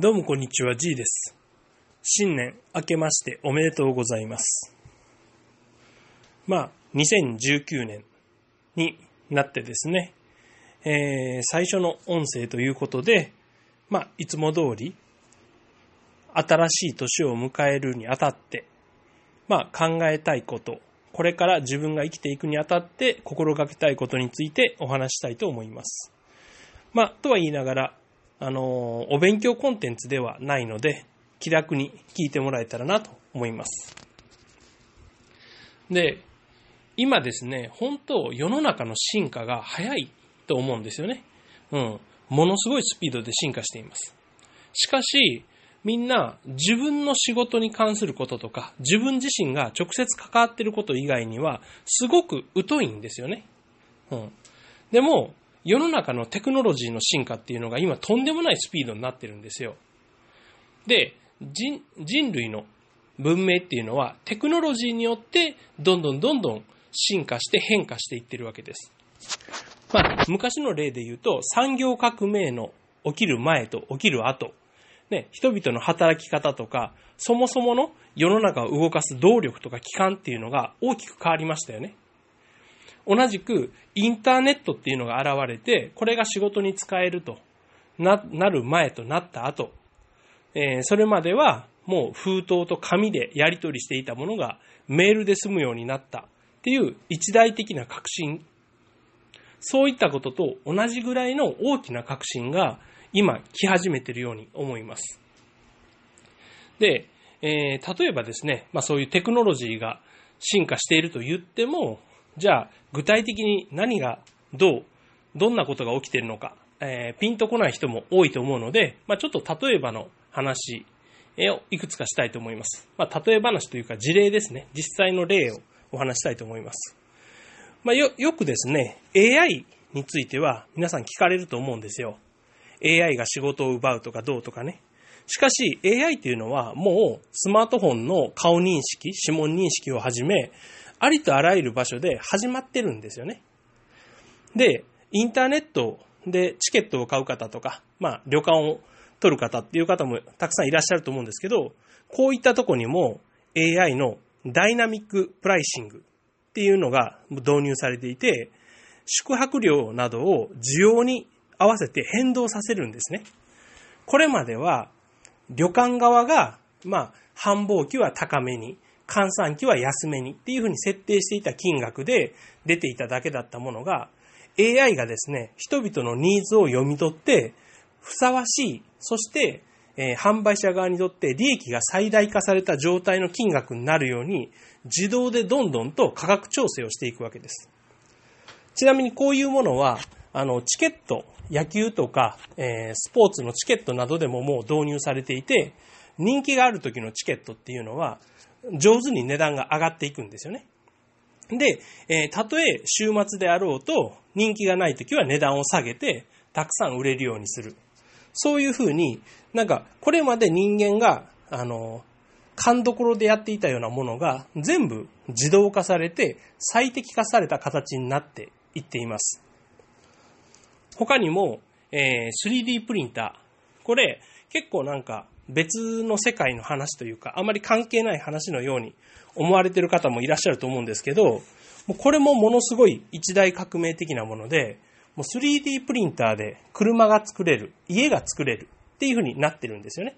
どうもこんにちは、G です。新年明けましておめでとうございます。まあ、2019年になってですね、えー最初の音声ということで、まあ、いつも通り、新しい年を迎えるにあたって、まあ、考えたいこと、これから自分が生きていくにあたって心がけたいことについてお話したいと思います。まあ、とは言いながら、あのお勉強コンテンツではないので、気楽に聞いてもらえたらなと思います。で、今ですね、本当、世の中の進化が早いと思うんですよね。うん。ものすごいスピードで進化しています。しかし、みんな自分の仕事に関することとか、自分自身が直接関わっていること以外には、すごく疎いんですよね。うん。でも、世の中のテクノロジーの進化っていうのが今とんでもないスピードになってるんですよ。で、人人類の文明っていうのはテクノロジーによってどんどんどんどん進化して変化していってるわけです。まあ、昔の例で言うと産業革命の起きる前と起きる後、ね、人々の働き方とか、そもそもの世の中を動かす動力とか機関っていうのが大きく変わりましたよね。同じくインターネットっていうのが現れて、これが仕事に使えるとななる前となった後、えーそれまではもう封筒と紙でやり取りしていたものがメールで済むようになったっていう一大的な革新。そういったことと同じぐらいの大きな革新が今来始めているように思います。で、えー例えばですね、まあそういうテクノロジーが進化していると言っても、じゃあ具体的に何がどう、どんなことが起きているのか、えーピンとこない人も多いと思うので、まあちょっと例えばの話をいくつかしたいと思います。まあ例え話というか事例ですね。実際の例をお話したいと思います。まあよ、よくですね、AI については皆さん聞かれると思うんですよ。AI が仕事を奪うとかどうとかね。しかし AI っていうのはもうスマートフォンの顔認識、指紋認識をはじめ、ありとあらゆる場所で始まってるんですよね。で、インターネットでチケットを買う方とか、まあ旅館を取る方っていう方もたくさんいらっしゃると思うんですけど、こういったとこにも AI のダイナミックプライシングっていうのが導入されていて、宿泊料などを需要に合わせて変動させるんですね。これまでは旅館側が、まあ、繁忙期は高めに、閑散期は安めにっていうふうに設定していた金額で出ていただけだったものが、AI がですね、人々のニーズを読み取って、ふさわしい、そして、えー販売者側にとって利益が最大化された状態の金額になるように、自動でどんどんと価格調整をしていくわけです。ちなみにこういうものは、あの、チケット、野球とか、えースポーツのチケットなどでももう導入されていて、人気がある時のチケットっていうのは、上手に値段が上がっていくんですよね。で、えーたとえ週末であろうと、人気がない時は値段を下げて、たくさん売れるようにする。そういうふうに、なんか、これまで人間が、あの、勘どころでやっていたようなものが、全部自動化されて、最適化された形になっていっています。他にも、えー 3D プリンター。これ、結構なんか別の世界の話というか、あまり関係ない話のように思われている方もいらっしゃると思うんですけど、これもものすごい一大革命的なもので、もう 3D プリンターで車が作れる、家が作れるっていう風になってるんですよね。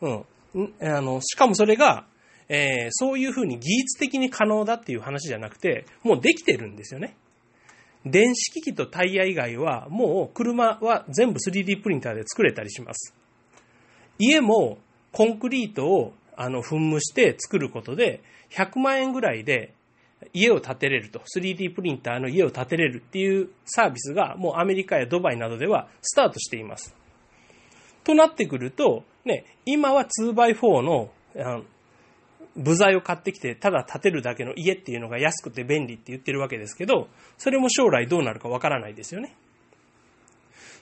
うん。あの、しかもそれが、えーそういう風に技術的に可能だっていう話じゃなくて、もうできてるんですよね。電子機器とタイヤ以外は、もう車は全部 3D プリンターで作れたりします。家もコンクリートをあの噴霧して作ることで、100万円ぐらいで家を建てれると、3D プリンターの家を建てれるっていうサービスがもうアメリカやドバイなどではスタートしています。となってくると、ね、今は 2x4 のあの部材を買ってきて、ただ建てるだけの家っていうのが安くて便利って言ってるわけですけど、それも将来どうなるかわからないですよね。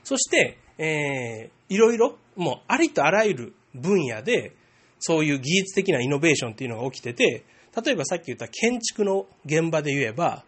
そして、えー、いろいろ、もうありとあらゆる分野で、そういう技術的なイノベーションっていうのが起きてて、例えばさっき言った建築の現場で言えば、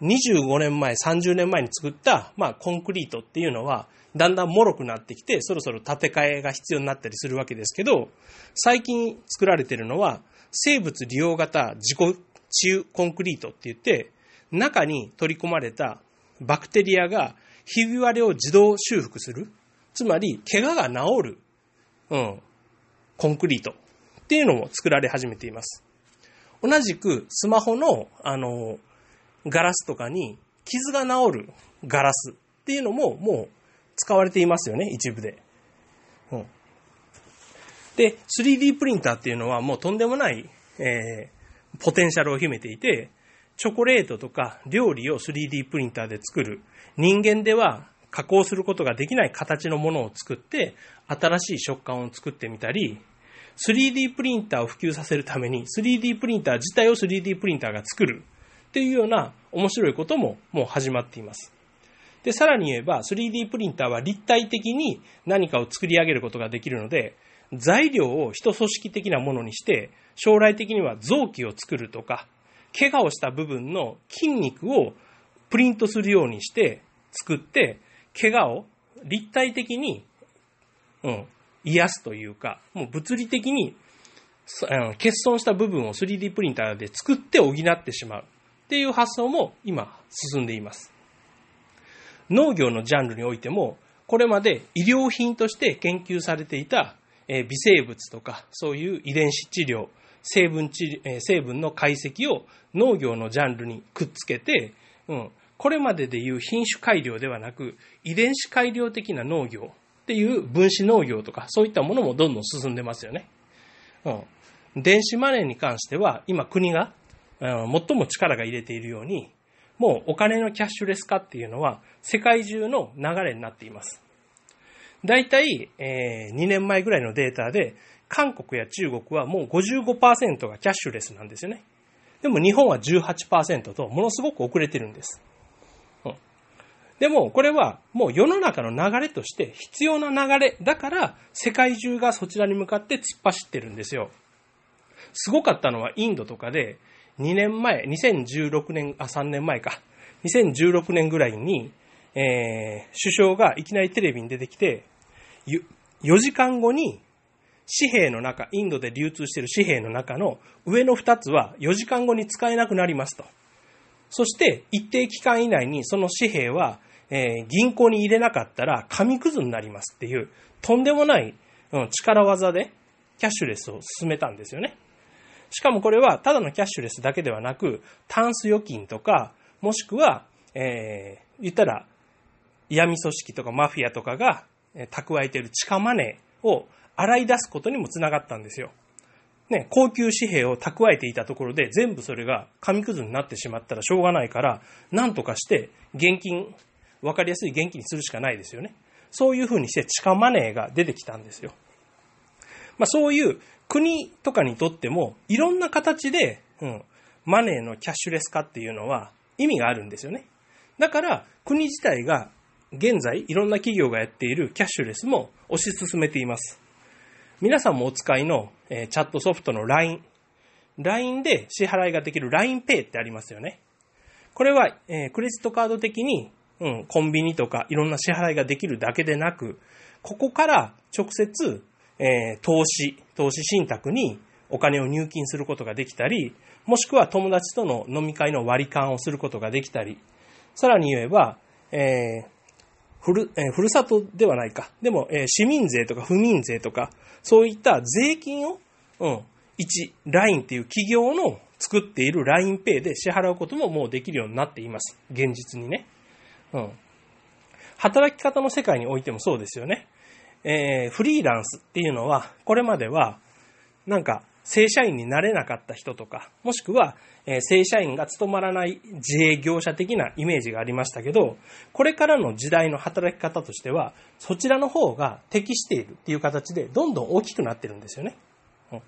25年前、30年前に作った、まあ、コンクリートっていうのは、だんだん脆くなってきて、そろそろ建て替えが必要になったりするわけですけど、最近作られてるのは、生物利用型自己治癒コンクリートって言って、中に取り込まれたバクテリアがひび割れを自動修復する。つまり、怪我が治る、うん、コンクリートっていうのも作られ始めています。同じく、スマホの、あの、ガラスとかに傷が治るガラスっていうのももう使われていますよね、一部で。うん。で、3D プリンターっていうのはもうとんでもない、えー、ポテンシャルを秘めていて、チョコレートとか料理を 3D プリンターで作る。人間では加工することができない形のものを作って、新しい食感を作ってみたり、3D プリンターを普及させるために 3D プリンター自体を 3D プリンターが作るっていうような面白いことももう始まっています。で、さらに言えば 3D プリンターは立体的に何かを作り上げることができるので、材料を一組織的なものにして、将来的には臓器を作るとか、怪我をした部分の筋肉をプリントするようにして作って、怪我を立体的に、うん、癒すというか、もう物理的に欠損した部分を 3D プリンターで作って補ってしまう。っていう発想も今進んでいます。農業のジャンルにおいても、これまで医療品として研究されていた微生物とか、そういう遺伝子治療、成分治成分の解析を農業のジャンルにくっつけて、うん、これまででいう品種改良ではなく、遺伝子改良的な農業っていう分子農業とか、そういったものもどんどん進んでますよね。うん、電子マネーに関しては、今国が最も力が入れているように、もうお金のキャッシュレス化っていうのは世界中の流れになっています。大体、えー、2年前ぐらいのデータで、韓国や中国はもう55%がキャッシュレスなんですよね。でも日本は18%とものすごく遅れてるんです。うん、でもこれはもう世の中の流れとして必要な流れだから世界中がそちらに向かって突っ走ってるんですよ。すごかったのはインドとかで2年前、2016年、あ、3年前か。2016年ぐらいに、えー、首相がいきなりテレビに出てきて、4時間後に紙幣の中、インドで流通している紙幣の中の上の2つは4時間後に使えなくなりますと。そして一定期間以内にその紙幣は、えー、銀行に入れなかったら紙くずになりますっていうとんでもない、うん、力技でキャッシュレスを進めたんですよね。しかもこれはただのキャッシュレスだけではなく、タンス預金とか、もしくは、えー、言ったら、闇組織とかマフィアとかが蓄えている地下マネーを洗い出すことにもつながったんですよ。ね、高級紙幣を蓄えていたところで全部それが紙くずになってしまったらしょうがないから、なんとかして現金、わかりやすい現金にするしかないですよね。そういうふうにして地下マネーが出てきたんですよ。まあそういう国とかにとっても、いろんな形で、うん、マネーのキャッシュレス化っていうのは意味があるんですよね。だから、国自体が現在、いろんな企業がやっているキャッシュレスも推し進めています。皆さんもお使いの、え、チャットソフトの LINE。LINE で支払いができる LINEPay ってありますよね。これは、え、クレジットカード的に、うん、コンビニとかいろんな支払いができるだけでなく、ここから直接え、投資、投資信託にお金を入金することができたり、もしくは友達との飲み会の割り勘をすることができたり、さらに言えば、えー、ふる、えー、ふるさとではないか。でも、えー、市民税とか不民税とか、そういった税金を、うん、1、LINE っていう企業の作っている LINEPay で支払うことももうできるようになっています。現実にね。うん。働き方の世界においてもそうですよね。えー、フリーランスっていうのは、これまでは、なんか、正社員になれなかった人とか、もしくは、正社員が務まらない自営業者的なイメージがありましたけど、これからの時代の働き方としては、そちらの方が適しているっていう形で、どんどん大きくなってるんですよね。うん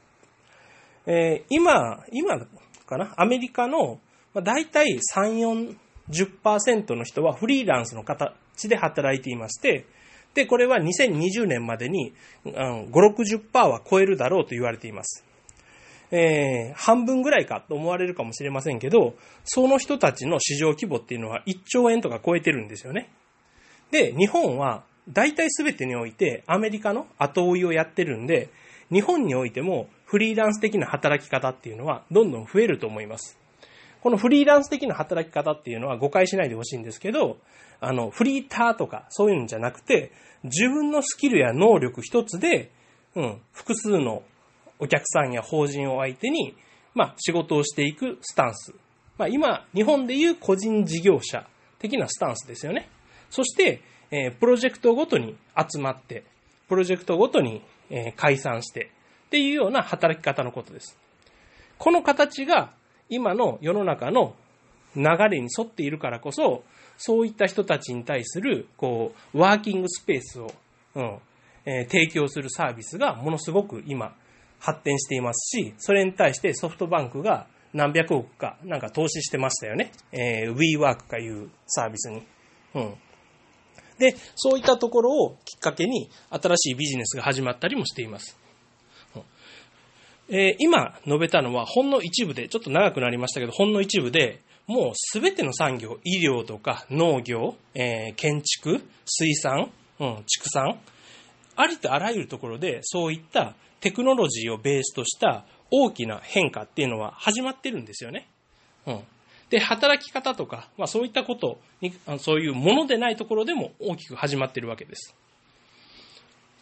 えー、今、今かな、アメリカの、まあ、大体3、40%の人はフリーランスの形で働いていまして、で、これは2020年までに、5、60%は超えるだろうと言われています。えー、半分ぐらいかと思われるかもしれませんけど、その人たちの市場規模っていうのは1兆円とか超えてるんですよね。で、日本は大体全てにおいてアメリカの後追いをやってるんで、日本においてもフリーランス的な働き方っていうのはどんどん増えると思います。このフリーランス的な働き方っていうのは誤解しないでほしいんですけど、あの、フリーターとかそういうんじゃなくて、自分のスキルや能力一つで、うん、複数のお客さんや法人を相手に、まあ、仕事をしていくスタンス。まあ、今、日本でいう個人事業者的なスタンスですよね。そして、えー、プロジェクトごとに集まって、プロジェクトごとに、えー、解散して、っていうような働き方のことです。この形が今の世の中の流れに沿っているからこそ、そういった人たちに対する、こう、ワーキングスペースを、うん、えー、提供するサービスがものすごく今、発展していますし、それに対してソフトバンクが何百億かなんか投資してましたよね。えー、WeWork かいうサービスに。うん。で、そういったところをきっかけに新しいビジネスが始まったりもしています。えー、今述べたのはほんの一部で、ちょっと長くなりましたけど、ほんの一部で、もうすべての産業、医療とか農業、えー、建築、水産、うん、畜産、ありとあらゆるところでそういったテクノロジーをベースとした大きな変化っていうのは始まってるんですよね。うん。で、働き方とか、まあそういったことに、そういうものでないところでも大きく始まってるわけです。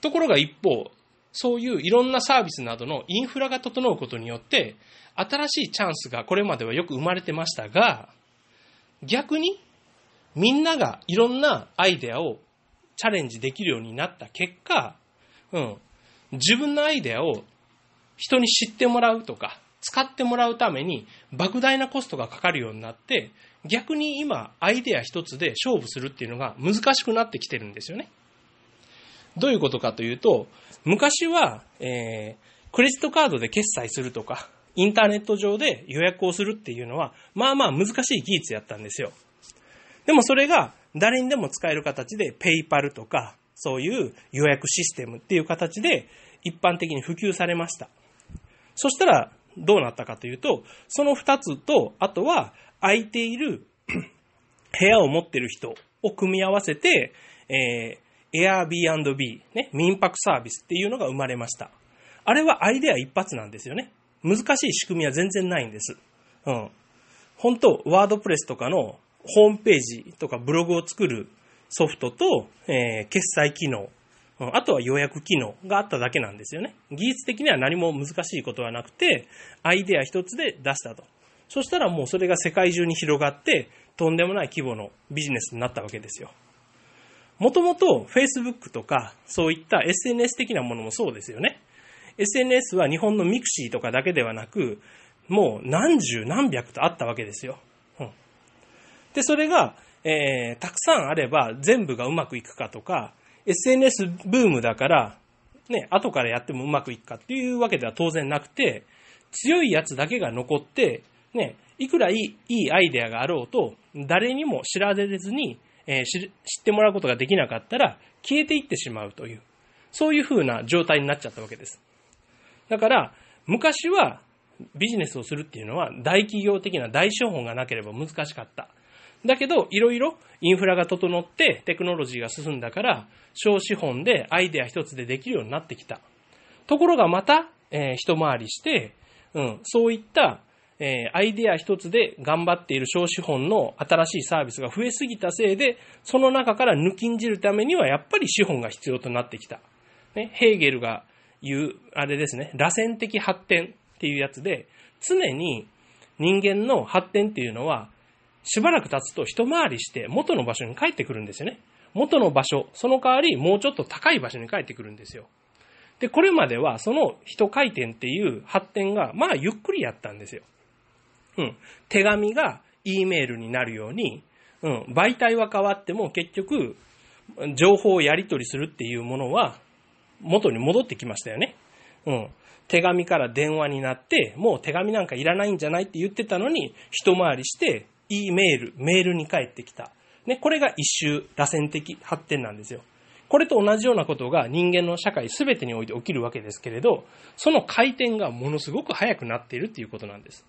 ところが一方、そういういろんなサービスなどのインフラが整うことによって、新しいチャンスがこれまではよく生まれてましたが、逆にみんながいろんなアイデアをチャレンジできるようになった結果、うん、自分のアイデアを人に知ってもらうとか、使ってもらうために莫大なコストがかかるようになって、逆に今、アイデア一つで勝負するっていうのが難しくなってきてるんですよね。どういうことかというと、昔は、えー、クレジットカードで決済するとか、インターネット上で予約をするっていうのは、まあまあ難しい技術やったんですよ。でもそれが誰にでも使える形で、ペイパルとか、そういう予約システムっていう形で一般的に普及されました。そしたらどうなったかというと、その二つと、あとは空いている 部屋を持ってる人を組み合わせて、えー、Airbnb、ね、民泊サービスっていうのが生まれました。あれはアイデア一発なんですよね。難しい仕組みは全然ないんです。うん。本当ワードプレスとかのホームページとかブログを作るソフトと、えー、決済機能、あとは予約機能があっただけなんですよね。技術的には何も難しいことはなくて、アイデア一つで出したと。そしたらもうそれが世界中に広がって、とんでもない規模のビジネスになったわけですよ。もともと Facebook とかそういった SNS 的なものもそうですよね。SNS は日本のミクシーとかだけではなく、もう何十何百とあったわけですよ。うん、で、それが、えー、たくさんあれば全部がうまくいくかとか、SNS ブームだから、ね、後からやってもうまくいくかっていうわけでは当然なくて、強いやつだけが残って、ね、いくらいいいいアイデアがあろうと、誰にも知られずに、えー、知ってもらうことができなかったら、消えていってしまうという、そういう風な状態になっちゃったわけです。だから、昔はビジネスをするっていうのは大企業的な大資本がなければ難しかった。だけど、いろいろインフラが整ってテクノロジーが進んだから、小資本でアイデア一つでできるようになってきた。ところがまた、えー、一回りして、うん、そういった、えー、アイデア一つで頑張っている小資本の新しいサービスが増えすぎたせいで、その中から抜きんじるためにはやっぱり資本が必要となってきた。ね、ヘーゲルが言う、あれですね、螺旋的発展っていうやつで、常に人間の発展っていうのは、しばらく経つと一回りして元の場所に帰ってくるんですよね。元の場所、その代わりもうちょっと高い場所に帰ってくるんですよ。で、これまではその一回転っていう発展が、まあゆっくりやったんですよ。うん。手紙が E メールになるように、うん。媒体は変わっても結局、情報をやり取りするっていうものは元に戻ってきましたよね。うん。手紙から電話になって、もう手紙なんかいらないんじゃないって言ってたのに、一回りして、E メール、メールに返ってきた。ね、これが一周、螺旋的発展なんですよ。これと同じようなことが人間の社会全てにおいて起きるわけですけれど、その回転がものすごく速くなっているっていうことなんです。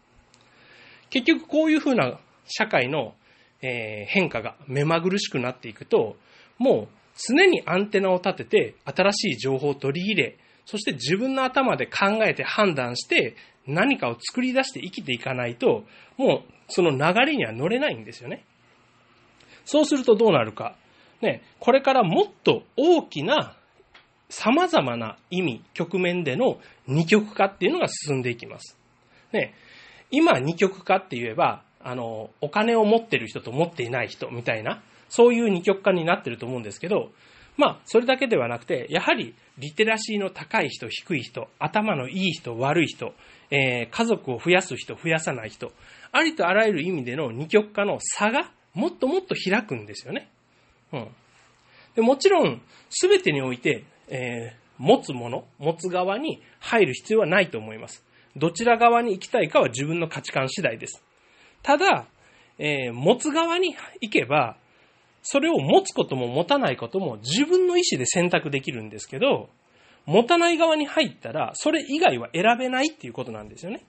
結局こういうふうな社会のえ変化が目まぐるしくなっていくと、もう常にアンテナを立てて新しい情報を取り入れ、そして自分の頭で考えて判断して何かを作り出して生きていかないと、もうその流れには乗れないんですよね。そうするとどうなるか。ね、これからもっと大きな様々な意味、局面での二極化っていうのが進んでいきます。ね、今二極化って言えば、あの、お金を持ってる人と持っていない人みたいな、そういう二極化になってると思うんですけど、まあ、それだけではなくて、やはり、リテラシーの高い人、低い人、頭のいい人、悪い人、えー、家族を増やす人、増やさない人、ありとあらゆる意味での二極化の差がもっともっと開くんですよね。うん。でもちろん、すべてにおいて、えー、持つもの、持つ側に入る必要はないと思います。どちら側に行きたいかは自分の価値観次第です。ただ、えー、持つ側に行けば、それを持つことも持たないことも自分の意思で選択できるんですけど、持たない側に入ったら、それ以外は選べないっていうことなんですよね。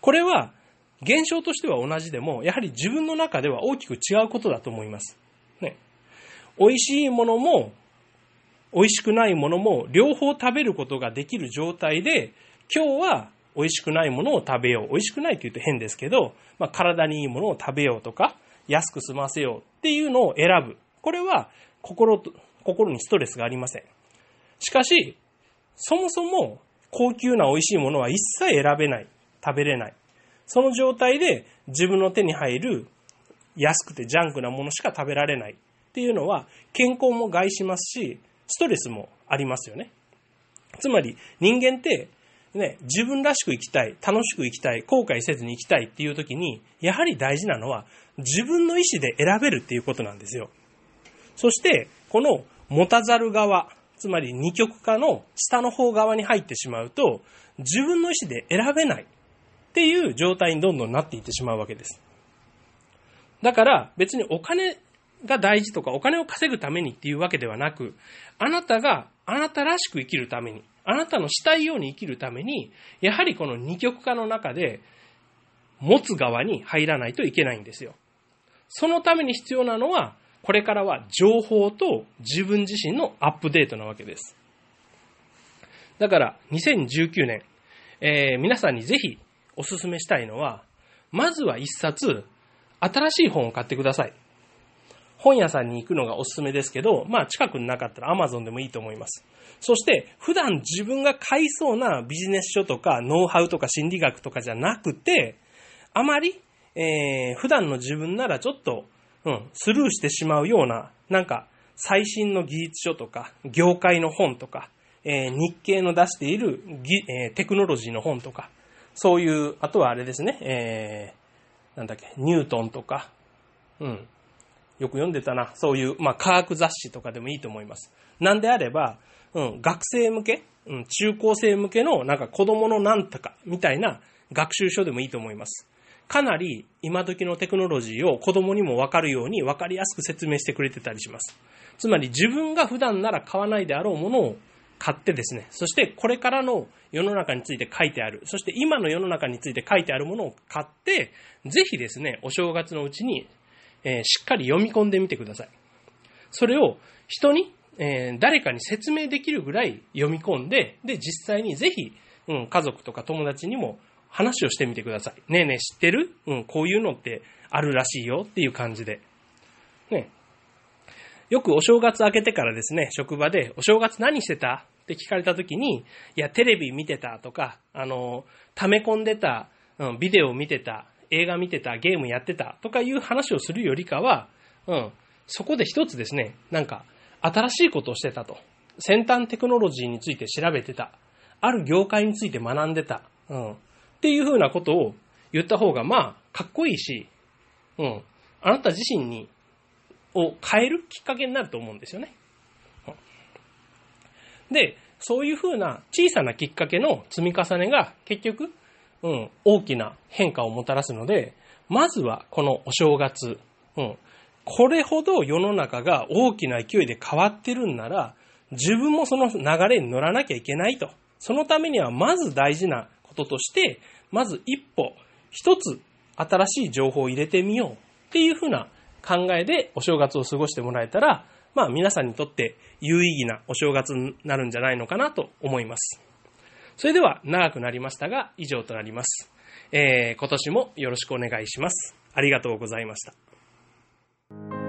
これは、現象としては同じでも、やはり自分の中では大きく違うことだと思います。ね。美味しいものも、美味しくないものも、両方食べることができる状態で、今日は美味しくないものを食べよう。美味しくないと言うと変ですけど、まあ、体にいいものを食べようとか、安く済ませようっていうのを選ぶ。これは心と、心にストレスがありません。しかし、そもそも高級な美味しいものは一切選べない。食べれない。その状態で自分の手に入る安くてジャンクなものしか食べられないっていうのは健康も害しますし、ストレスもありますよね。つまり人間ってね、自分らしく生きたい、楽しく生きたい、後悔せずに生きたいっていう時に、やはり大事なのは自分の意思で選べるっていうことなんですよ。そして、この持たざる側、つまり二極化の下の方側に入ってしまうと、自分の意思で選べないっていう状態にどんどんなっていってしまうわけです。だから別にお金が大事とかお金を稼ぐためにっていうわけではなく、あなたがあなたらしく生きるために、あなたのしたいように生きるために、やはりこの二極化の中で持つ側に入らないといけないんですよ。そのために必要なのは、これからは情報と自分自身のアップデートなわけです。だから、2019年、えー、皆さんにぜひお勧めしたいのは、まずは一冊、新しい本を買ってください。本屋さんに行くのがおすすめですけど、まあ近くになかったら Amazon でもいいと思います。そして普段自分が買いそうなビジネス書とかノウハウとか心理学とかじゃなくて、あまりえー、普段の自分ならちょっと、うん、スルーしてしまうような、なんか、最新の技術書とか、業界の本とか、えー、日経の出している、えー、テクノロジーの本とか、そういう、あとはあれですね、えー、なんだっけ、ニュートンとか、うん、よく読んでたな、そういう、まあ、科学雑誌とかでもいいと思います。なんであれば、うん、学生向け、うん、中高生向けの、なんか子供のなんとか、みたいな学習書でもいいと思います。かなり今時のテクノロジーを子供にもわかるようにわかりやすく説明してくれてたりします。つまり自分が普段なら買わないであろうものを買ってですね、そしてこれからの世の中について書いてある、そして今の世の中について書いてあるものを買って、ぜひですね、お正月のうちに、えー、しっかり読み込んでみてください。それを人に、えー、誰かに説明できるぐらい読み込んで、で、実際にぜひ、うん、家族とか友達にも話をしてみてください。ねえねえ知ってる？うん、こういうのってあるらしいよっていう感じで。ね。よくお正月明けてからですね、職場で、お正月何してた？って聞かれた時に、いや、テレビ見てたとか、あの、溜め込んでた、うん、ビデオ見てた、映画見てた、ゲームやってたとかいう話をするよりかは、うん、そこで一つですね、なんか、新しいことをしてたと。先端テクノロジーについて調べてた。ある業界について学んでた。うん。っていうふうなことを言った方が、まあ、かっこいいし、うん、あなた自身に、を変えるきっかけになると思うんですよね。で、そういうふうな小さなきっかけの積み重ねが結局、うん、大きな変化をもたらすので、まずはこのお正月、うん、これほど世の中が大きな勢いで変わってるんなら、自分もその流れに乗らなきゃいけないと。そのためにはまず大事なこととして、まず一歩、一つ新しい情報を入れてみようっていうふうな考えでお正月を過ごしてもらえたら、まあ皆さんにとって有意義なお正月になるんじゃないのかなと思います。それでは長くなりましたが以上となります。えー今年もよろしくお願いします。ありがとうございました。